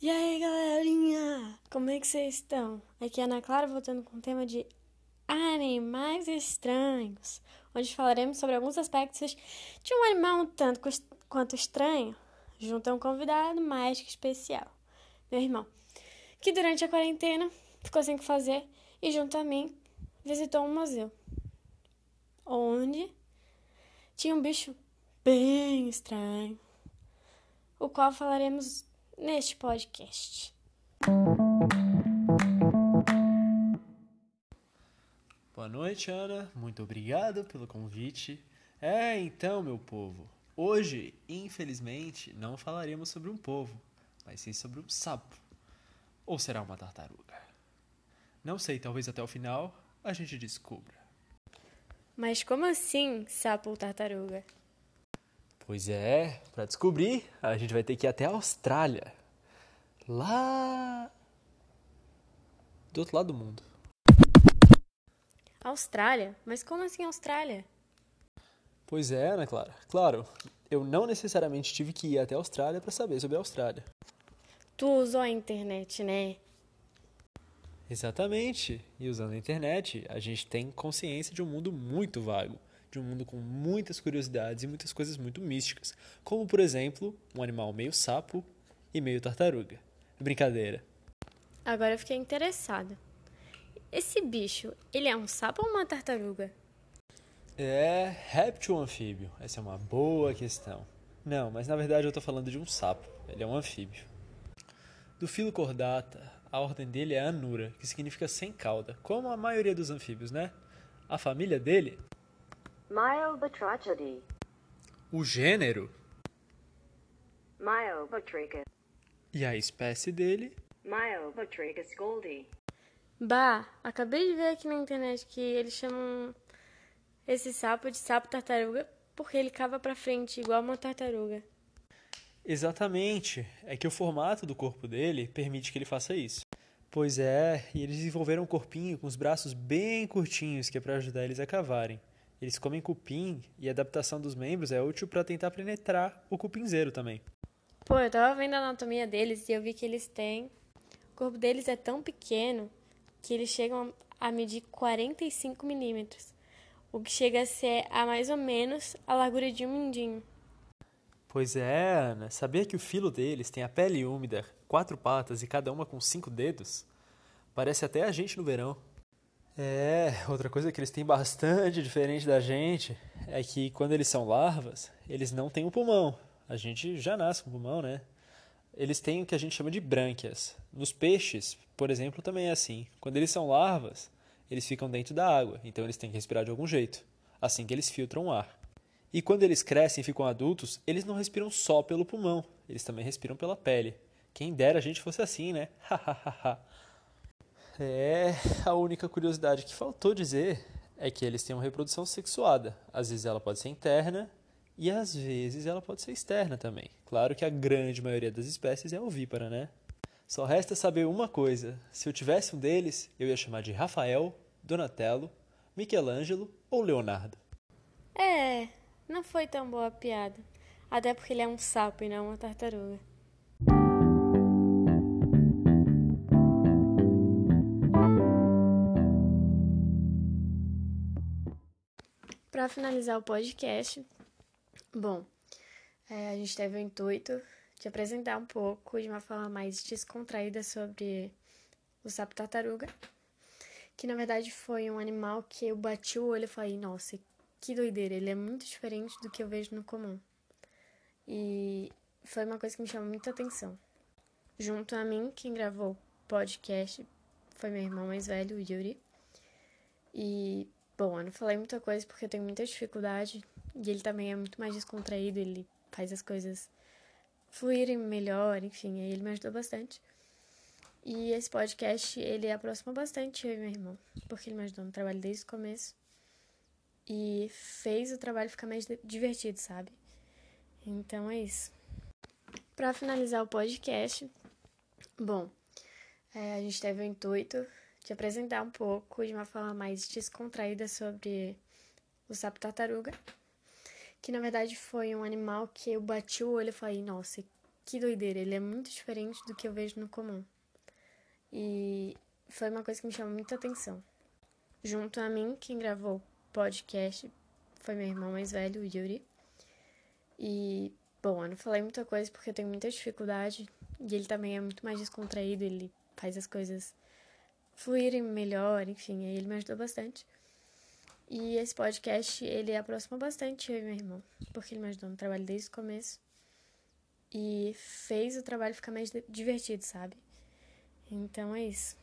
E aí, galerinha? Como é que vocês estão? Aqui é a Ana Clara voltando com o tema de animais estranhos, onde falaremos sobre alguns aspectos de um animal um tanto quanto estranho, junto a um convidado mais que especial, meu irmão, que durante a quarentena ficou sem o que fazer e junto a mim visitou um museu, onde tinha um bicho bem estranho, o qual falaremos neste podcast. Boa noite, Ana. Muito obrigado pelo convite. É, então, meu povo, hoje, infelizmente, não falaremos sobre um povo, mas sim sobre um sapo. Ou será uma tartaruga? Não sei, talvez até o final a gente descubra. Mas como assim, sapo ou tartaruga? Pois é, para descobrir, a gente vai ter que ir até a Austrália. Lá do outro lado do mundo. Austrália? Mas como assim Austrália? Pois é, Ana Clara. Claro, eu não necessariamente tive que ir até a Austrália para saber sobre a Austrália. Tu usou a internet, né? Exatamente. E usando a internet, a gente tem consciência de um mundo muito vago de um mundo com muitas curiosidades e muitas coisas muito místicas, como por exemplo, um animal meio sapo e meio tartaruga. Brincadeira. Agora eu fiquei interessada. Esse bicho, ele é um sapo ou uma tartaruga? É réptil anfíbio? Essa é uma boa questão. Não, mas na verdade eu estou falando de um sapo. Ele é um anfíbio. Do filo cordata, a ordem dele é Anura, que significa sem cauda, como a maioria dos anfíbios, né? A família dele Myobatrachody. O gênero? Myobatrachus. E a espécie dele? Myobatrachus goldie. Bah, acabei de ver aqui na internet que eles chamam esse sapo de sapo tartaruga porque ele cava para frente igual uma tartaruga. Exatamente. É que o formato do corpo dele permite que ele faça isso. Pois é, e eles desenvolveram um corpinho com os braços bem curtinhos que é para ajudar eles a cavarem. Eles comem cupim e a adaptação dos membros é útil para tentar penetrar o cupinzeiro também. Pô, eu tava vendo a anatomia deles e eu vi que eles têm. O corpo deles é tão pequeno que eles chegam a medir 45 milímetros, o que chega a ser a mais ou menos a largura de um mindinho. Pois é, Ana. Sabia que o filo deles tem a pele úmida, quatro patas e cada uma com cinco dedos? Parece até a gente no verão. É, outra coisa que eles têm bastante diferente da gente é que quando eles são larvas, eles não têm um pulmão. A gente já nasce com pulmão, né? Eles têm o que a gente chama de brânquias. Nos peixes, por exemplo, também é assim. Quando eles são larvas, eles ficam dentro da água, então eles têm que respirar de algum jeito, assim que eles filtram o ar. E quando eles crescem e ficam adultos, eles não respiram só pelo pulmão, eles também respiram pela pele. Quem dera a gente fosse assim, né? Hahaha. É, a única curiosidade que faltou dizer é que eles têm uma reprodução sexuada. Às vezes ela pode ser interna e às vezes ela pode ser externa também. Claro que a grande maioria das espécies é ovípara, né? Só resta saber uma coisa: se eu tivesse um deles, eu ia chamar de Rafael, Donatello, Michelangelo ou Leonardo. É, não foi tão boa a piada. Até porque ele é um sapo e não uma tartaruga. Para finalizar o podcast, bom, é, a gente teve o intuito de apresentar um pouco de uma forma mais descontraída sobre o sapo tartaruga, que na verdade foi um animal que eu bati o olho e falei, nossa, que doideira, ele é muito diferente do que eu vejo no comum. E foi uma coisa que me chamou muita atenção. Junto a mim, quem gravou o podcast foi meu irmão mais velho, o Yuri. E Bom, eu não falei muita coisa porque eu tenho muita dificuldade e ele também é muito mais descontraído, ele faz as coisas fluírem melhor, enfim, aí ele me ajudou bastante. E esse podcast, ele aproxima bastante eu e meu irmão, porque ele me ajudou no trabalho desde o começo e fez o trabalho ficar mais divertido, sabe? Então é isso. Para finalizar o podcast, bom, é, a gente teve o intuito de apresentar um pouco de uma forma mais descontraída sobre o sapo tartaruga, que na verdade foi um animal que eu bati o olho e falei, nossa, que doideira, ele é muito diferente do que eu vejo no comum. E foi uma coisa que me chamou muita atenção. Junto a mim, quem gravou o podcast foi meu irmão mais velho, o Yuri. E, bom, eu não falei muita coisa porque eu tenho muita dificuldade. E ele também é muito mais descontraído, ele faz as coisas fluírem melhor, enfim, aí ele me ajudou bastante. E esse podcast, ele aproxima bastante eu e meu irmão, porque ele me ajudou no trabalho desde o começo e fez o trabalho ficar mais divertido, sabe? Então é isso.